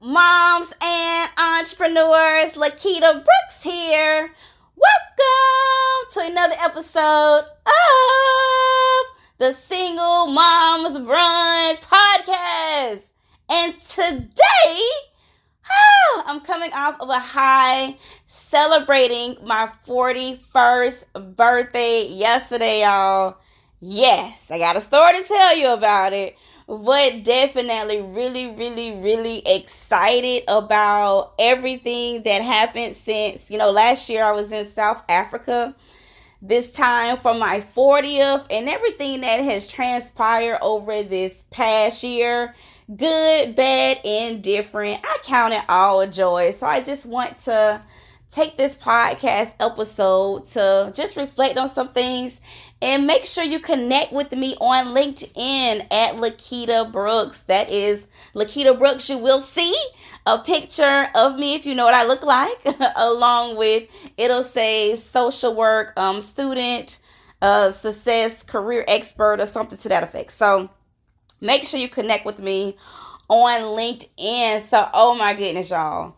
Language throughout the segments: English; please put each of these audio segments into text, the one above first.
moms and entrepreneurs. Lakita Brooks here. Welcome to another episode of the Single Moms Brunch Podcast. And today, oh, I'm coming off of a high celebrating my 41st birthday yesterday, y'all. Yes, I got a story to tell you about it but definitely really, really, really excited about everything that happened since, you know, last year I was in South Africa. This time for my 40th and everything that has transpired over this past year good, bad, indifferent. I count it all joy. So I just want to take this podcast episode to just reflect on some things and make sure you connect with me on LinkedIn at Lakita Brooks. That is Lakita Brooks. You will see a picture of me if you know what I look like, along with it'll say social work um, student, uh, success, career expert, or something to that effect. So make sure you connect with me on LinkedIn. So, oh my goodness, y'all.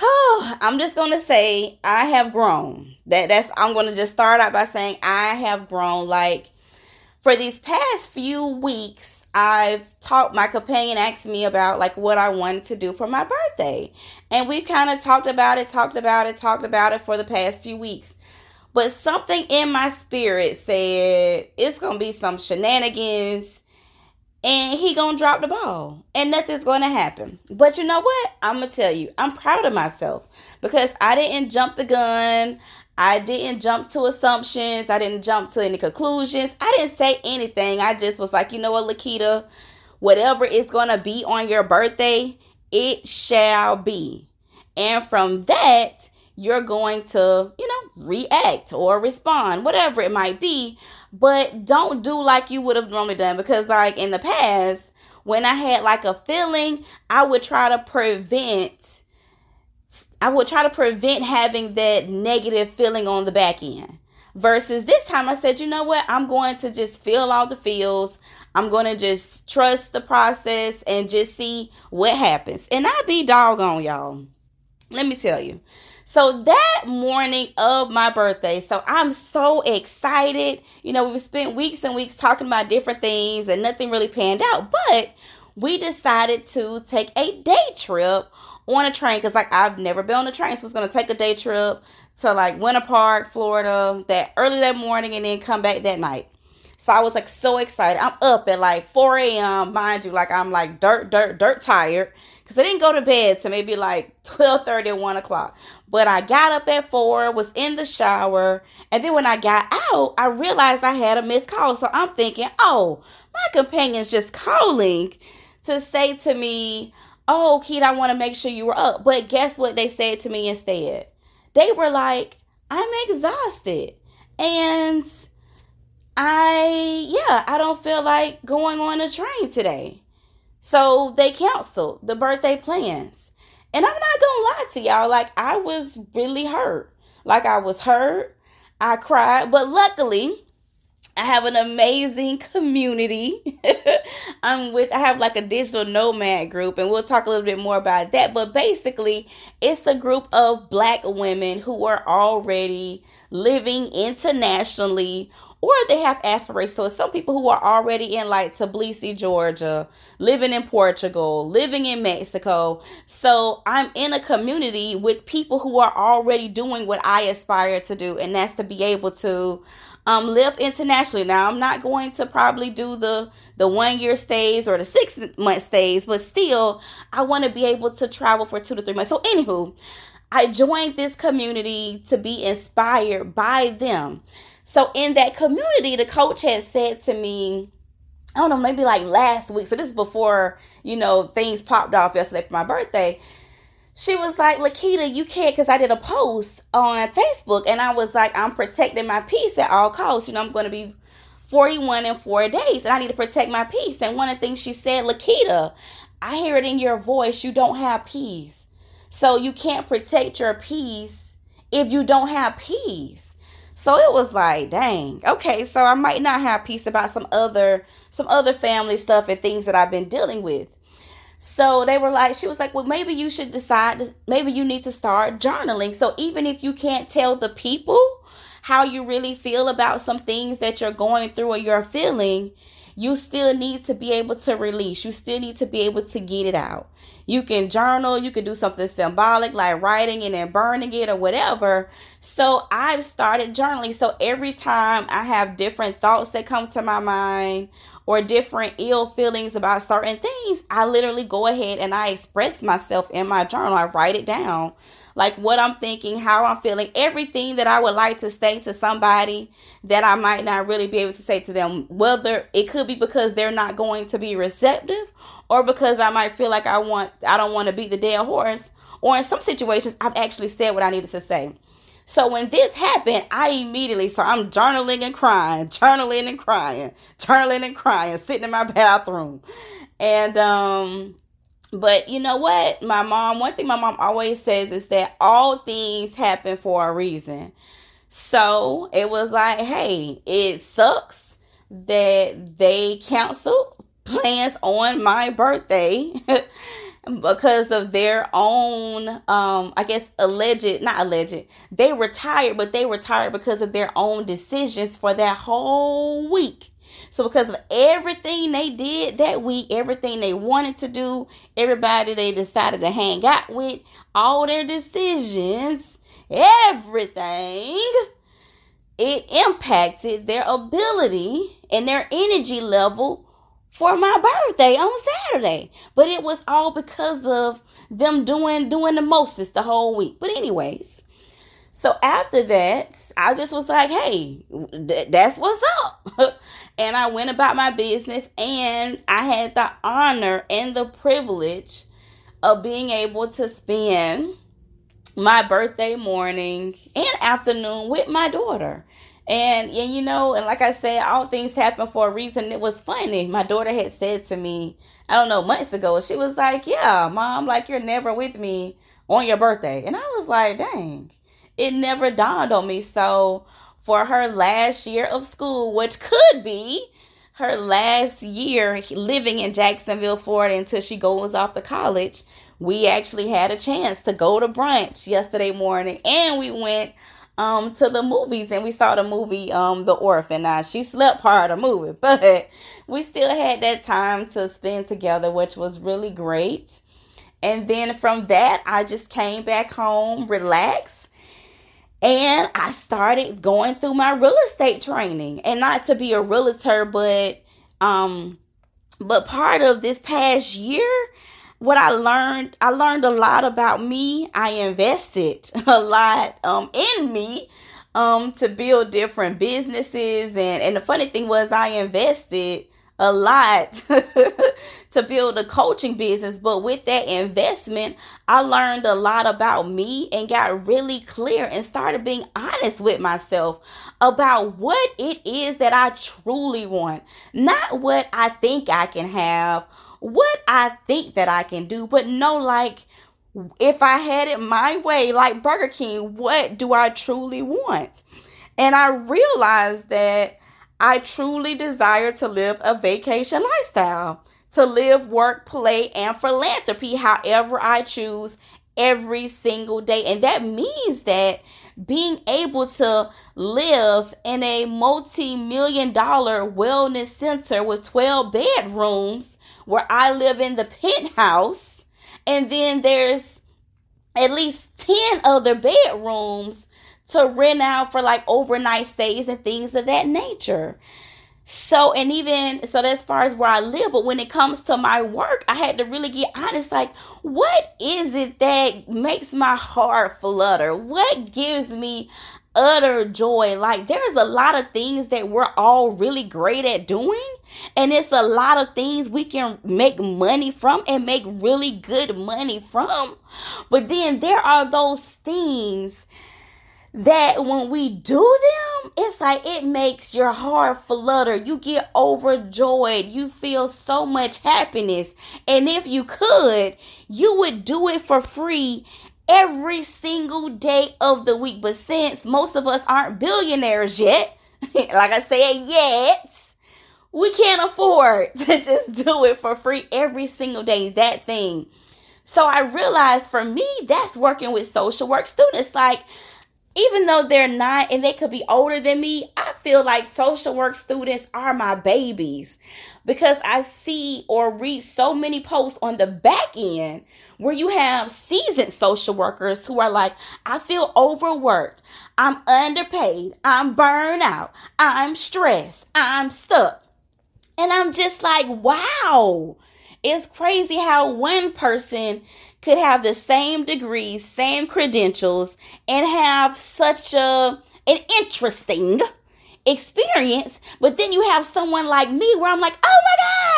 I'm just gonna say I have grown. That that's I'm gonna just start out by saying I have grown. Like for these past few weeks, I've talked. My companion asked me about like what I wanted to do for my birthday, and we've kind of talked about it, talked about it, talked about it for the past few weeks. But something in my spirit said it's gonna be some shenanigans and he gonna drop the ball and nothing's gonna happen. But you know what? I'm gonna tell you i'm proud of myself because i didn't jump the gun. I didn't jump to assumptions. I didn't jump to any conclusions. I didn't say anything. I just was like you know what lakita whatever is gonna be on your birthday it shall be. And from that you're going to you know react or respond whatever it might be but don't do like you would have normally done because like in the past when I had like a feeling, I would try to prevent I would try to prevent having that negative feeling on the back end. Versus this time I said, you know what? I'm going to just feel all the feels. I'm going to just trust the process and just see what happens. And I be doggone y'all. Let me tell you. So that morning of my birthday, so I'm so excited. You know, we've spent weeks and weeks talking about different things and nothing really panned out, but we decided to take a day trip on a train because like I've never been on a train, so it's gonna take a day trip to like Winter Park, Florida, that early that morning and then come back that night. So I was like so excited. I'm up at like 4 a.m. Mind you, like I'm like dirt, dirt, dirt tired because I didn't go to bed to maybe like 12 30 or 1 o'clock. But I got up at 4, was in the shower, and then when I got out, I realized I had a missed call. So I'm thinking, oh, my companion's just calling to say to me, oh, Keith, I want to make sure you were up. But guess what they said to me instead? They were like, I'm exhausted. And I, yeah, I don't feel like going on a train today. So they canceled the birthday plans. And I'm not gonna lie to y'all, like I was really hurt. Like I was hurt. I cried, but luckily I have an amazing community. I'm with I have like a digital nomad group and we'll talk a little bit more about that, but basically it's a group of black women who are already living internationally or they have aspirations. So it's some people who are already in like Tbilisi, Georgia, living in Portugal, living in Mexico. So I'm in a community with people who are already doing what I aspire to do, and that's to be able to um, live internationally. Now I'm not going to probably do the the one year stays or the six month stays, but still I want to be able to travel for two to three months. So anywho, I joined this community to be inspired by them. So in that community, the coach had said to me, I don't know, maybe like last week. So this is before, you know, things popped off yesterday for my birthday. she was like, Lakita, you can't, because I did a post on Facebook and I was like, I'm protecting my peace at all costs. You know, I'm going to be 41 in four days and I need to protect my peace. And one of the things she said, Lakita, I hear it in your voice, you don't have peace. So you can't protect your peace if you don't have peace. So it was like, dang, okay, so I might not have peace about some other some other family stuff and things that I've been dealing with. So they were like, she was like, well, maybe you should decide, maybe you need to start journaling. So even if you can't tell the people how you really feel about some things that you're going through or you're feeling, you still need to be able to release. You still need to be able to get it out. You can journal, you can do something symbolic like writing it and burning it or whatever. So I've started journaling. So every time I have different thoughts that come to my mind or different ill feelings about certain things, I literally go ahead and I express myself in my journal. I write it down. Like what I'm thinking, how I'm feeling, everything that I would like to say to somebody that I might not really be able to say to them. Whether it could be because they're not going to be receptive or because I might feel like I want I don't want to beat the dead horse. Or in some situations I've actually said what I needed to say. So when this happened, I immediately, so I'm journaling and crying, journaling and crying, journaling and crying, sitting in my bathroom. And, um, but you know what? My mom, one thing my mom always says is that all things happen for a reason. So it was like, hey, it sucks that they canceled plans on my birthday. because of their own um i guess alleged not alleged they retired but they retired because of their own decisions for that whole week so because of everything they did that week everything they wanted to do everybody they decided to hang out with all their decisions everything it impacted their ability and their energy level for my birthday on Saturday. But it was all because of them doing doing the mostest the whole week. But anyways, so after that, I just was like, "Hey, th- that's what's up." and I went about my business and I had the honor and the privilege of being able to spend my birthday morning and afternoon with my daughter. And, and you know, and like I said, all things happen for a reason. It was funny. My daughter had said to me, I don't know, months ago, she was like, Yeah, mom, like you're never with me on your birthday. And I was like, dang, it never dawned on me. So for her last year of school, which could be her last year living in Jacksonville, Florida until she goes off to college, we actually had a chance to go to brunch yesterday morning and we went um to the movies and we saw the movie um The Orphan. Now she slept part of the movie, but we still had that time to spend together, which was really great. And then from that, I just came back home, relaxed, and I started going through my real estate training. And not to be a realtor, but um but part of this past year what I learned, I learned a lot about me. I invested a lot um, in me um, to build different businesses. And, and the funny thing was, I invested a lot to build a coaching business. But with that investment, I learned a lot about me and got really clear and started being honest with myself about what it is that I truly want, not what I think I can have what I think that I can do, but no, like, if I had it my way, like Burger King, what do I truly want? And I realized that I truly desire to live a vacation lifestyle, to live, work, play, and philanthropy however I choose every single day. And that means that being able to live in a multi million dollar wellness center with 12 bedrooms where I live in the penthouse, and then there's at least 10 other bedrooms to rent out for like overnight stays and things of that nature. So, and even so, as far as where I live, but when it comes to my work, I had to really get honest like, what is it that makes my heart flutter? What gives me utter joy. Like there's a lot of things that we're all really great at doing. And it's a lot of things we can make money from and make really good money from. But then there are those things that when we do them, it's like it makes your heart flutter. You get overjoyed. You feel so much happiness. And if you could, you would do it for free every single day of the week. But since most of us aren't billionaires yet, like I said, yet, we can't afford to just do it for free every single day. That thing. So I realized for me, that's working with social work students. Like, even though they're not and they could be older than me, I feel like social work students are my babies because I see or read so many posts on the back end where you have seasoned social workers who are like, I feel overworked, I'm underpaid, I'm burned out, I'm stressed, I'm stuck. And I'm just like, wow, it's crazy how one person could have the same degrees, same credentials, and have such a an interesting experience. But then you have someone like me where I'm like, oh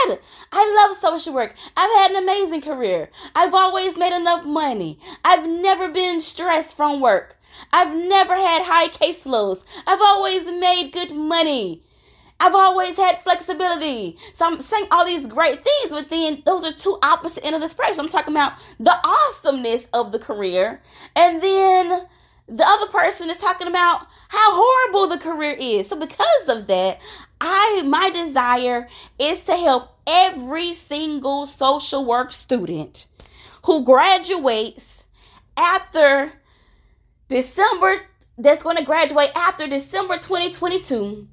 my God, I love social work. I've had an amazing career. I've always made enough money. I've never been stressed from work. I've never had high caseloads. I've always made good money. I've always had flexibility. So I'm saying all these great things, but then those are two opposite ends of the spectrum. I'm talking about the awesomeness of the career, and then the other person is talking about how horrible the career is. So because of that, I my desire is to help every single social work student who graduates after December that's going to graduate after December 2022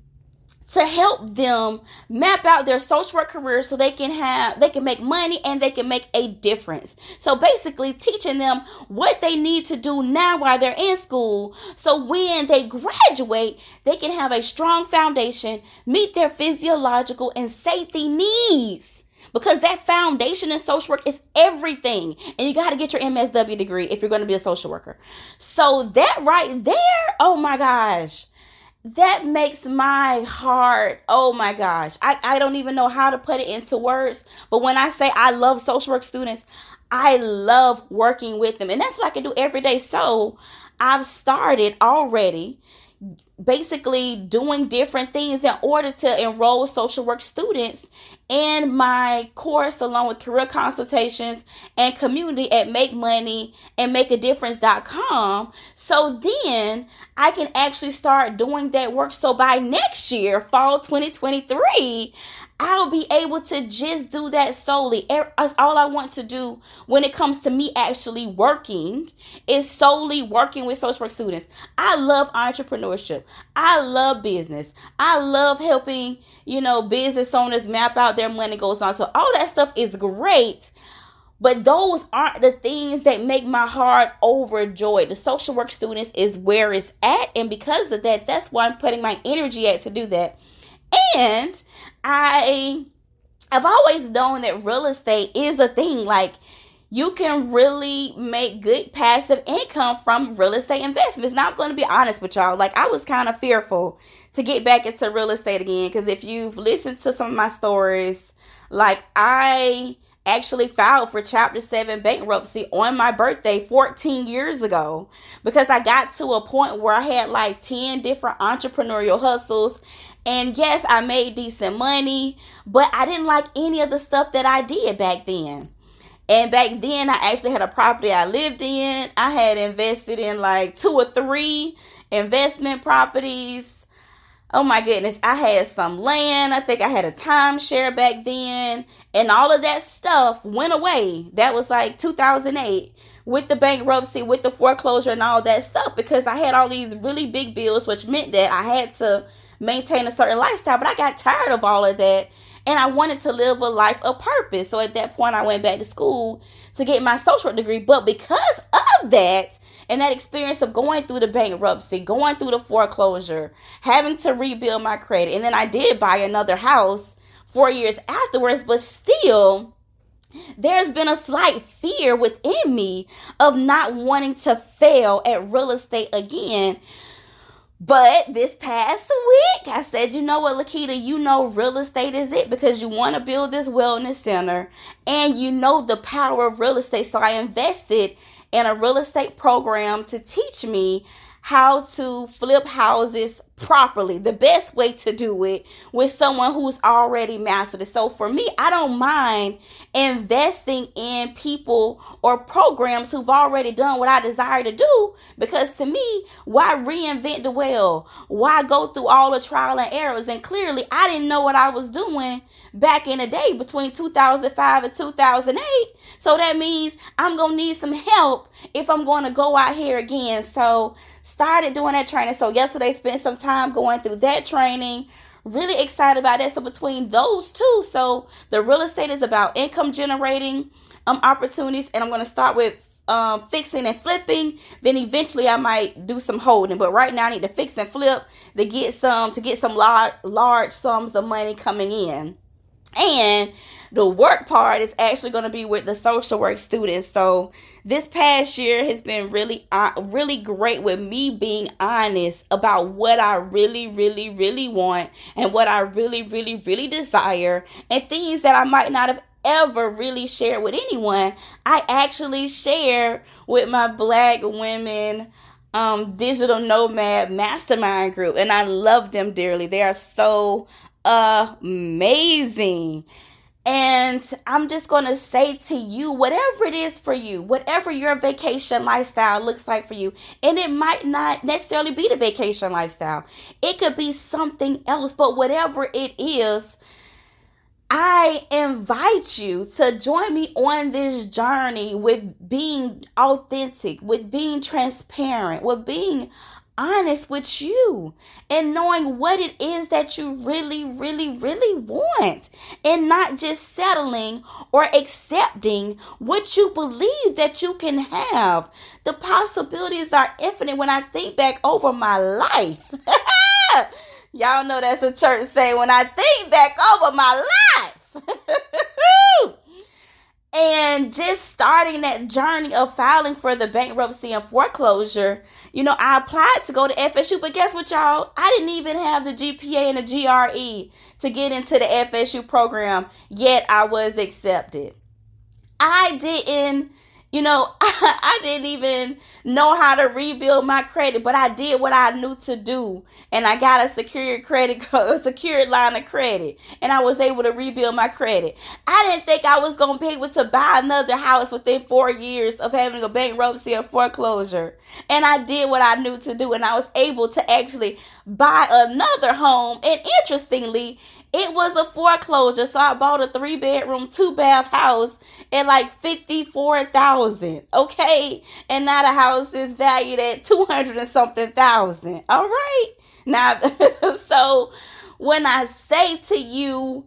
to help them map out their social work career so they can have they can make money and they can make a difference. So basically teaching them what they need to do now while they're in school so when they graduate, they can have a strong foundation, meet their physiological and safety needs because that foundation in social work is everything. And you got to get your MSW degree if you're going to be a social worker. So that right there, oh my gosh that makes my heart oh my gosh. I, I don't even know how to put it into words but when i say i love social work students i love working with them. And that's what i can do every day. So i've started already basically doing different things in order to enroll social work students in my course along with career consultations and community at make money and make a difference.com so then i can actually start doing that work. So by next year fall 2023 I'll be able to just do that solely. All I want to do when it comes to me actually working is solely working with social work students. I love entrepreneurship. I love business. I love helping, you know, business owners map out their money goes on. So all that stuff is great. But those aren't the things that make my heart overjoyed. The social work students is where it's at. And because of that, that's why I'm putting my energy at to do that. And I I've always known that real estate is a thing. Like you can really make good passive income from real estate investments. Now I'm going to be honest with y'all. Like I was kind of fearful to get back into real estate again because if you've listened to some of my stories, like I actually filed for chapter 7 bankruptcy on my birthday 14 years ago because I got to a point where I had like 10 different entrepreneurial hustles and yes, I made decent money, but I didn't like any of the stuff that I did back then. And back then, I actually had a property I lived in. I had invested in like two or three investment properties. Oh my goodness, I had some land. I think I had a timeshare back then. And all of that stuff went away. That was like 2008 with the bankruptcy, with the foreclosure, and all that stuff because I had all these really big bills, which meant that I had to maintain a certain lifestyle. But I got tired of all of that and I wanted to live a life of purpose. So at that point, I went back to school to get my social work degree. But because of that, and that experience of going through the bankruptcy, going through the foreclosure, having to rebuild my credit, and then I did buy another house four years afterwards, but still, there's been a slight fear within me of not wanting to fail at real estate again But this past week, I said, you know what, Lakita, you know real estate is it because you want to build this wellness center and you know the power of real estate. So I invested in a real estate program to teach me how to flip houses properly, the best way to do it with someone who's already mastered it. So for me, I don't mind investing in people or programs who've already done what I desire to do because to me, why reinvent the wheel? Why go through all the trial and errors? And clearly, I didn't know what I was doing back in the day between 2005 and 2008. So that means I'm going to need some help if I'm going to go out here again. So started doing that training. So yesterday spent some time going through that training. Really excited about that. So between those two, so the real estate is about income generating um opportunities, and I'm going to start with um, fixing and flipping. Then eventually I might do some holding. But right now I need to fix and flip to get some to get some large large sums of money coming in. And the work part is actually going to be with the social work students. So this past year has been really, uh, really great with me being honest about what I really, really, really want and what I really, really, really desire and things that I might not have ever really shared with anyone. I actually share with my black women um digital nomad mastermind group and I love them dearly. They are so amazing. And I'm just going to say to you, whatever it is for you, whatever your vacation lifestyle looks like for you, and it might not necessarily be the vacation lifestyle, it could be something else, but whatever it is, I invite you to join me on this journey with being authentic, with being transparent, with being honest with you and knowing what it is that you really, really, really want and not just settling or accepting what you believe that you can have. The possibilities are infinite when I think back over my life. Y'all know that's a church saying when I think back over my life. And just starting that journey of filing for the bankruptcy and foreclosure, you know, I applied to go to FSU, but guess what, y'all? I didn't even have the GPA and the GRE to get into the FSU program, yet I was accepted. I didn't you know, I, didn't even know how to rebuild my credit, but I did what I knew to do. And I got a secured credit, a secured line of credit. And I was able to rebuild my credit. I didn't think I was going to be able to buy another house within four years of having a bankruptcy or foreclosure. And I did what I knew to do. And I was able to actually buy another home. And interestingly, it was a foreclosure, so I bought a three bedroom, two bath house at like fifty four thousand. Okay, and now the house is valued at two hundred and something thousand. All right, now so when I say to you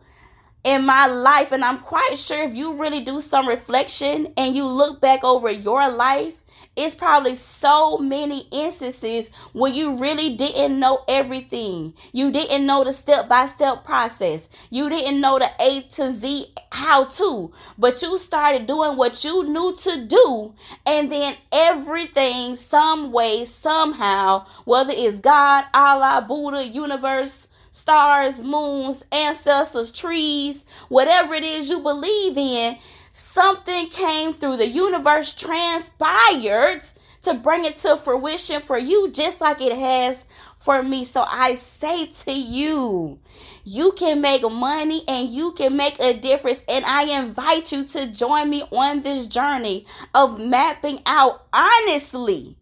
in my life, and I'm quite sure if you really do some reflection and you look back over your life it's probably so many instances where you really didn't know everything. You didn't know the step by step process. You didn't know the A to Z how to, but you started doing what you knew to do, and then everything, some way, somehow, whether it's God, Allah, Buddha, universe, stars, moons, ancestors, trees, whatever it is you believe in, something came through the universe transpired to bring it to fruition for you just like it has for me. So I say to you, you can make money and you can make a difference. And I invite you to join me on this journey of mapping out honestly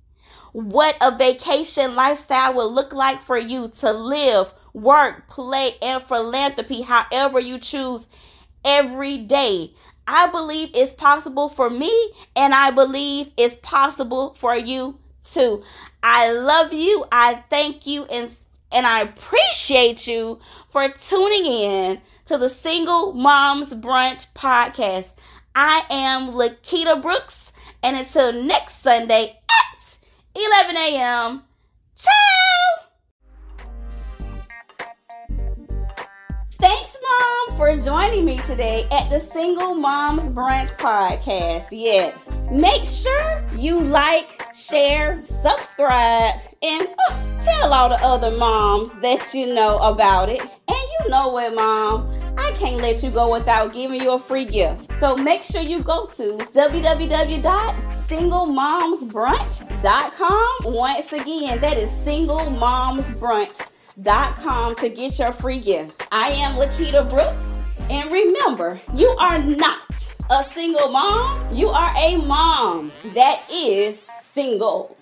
what a vacation lifestyle will look like for you to live, work, play, and philanthropy, however you choose every day. I believe it's possible for me, and I believe it's possible for you too. I love you. I thank you, and and I appreciate you for tuning in to the Single Moms Brunch podcast. I am Lakita Brooks, and until next Sunday at 11 a.m. Ciao! For joining me today at the Single Moms Brunch Podcast. Yes. Make sure you like, share, subscribe, and oh, tell all the other moms that you know about it. And you know what, Mom? I can't let you go without giving you a free gift. So make sure you go to www.singlemomsbrunch.com. Once again, that is singlemomsbrunch.com to get your free gift. I am Lakita Brooks, and remember, you are not a single mom, you are a mom that is single.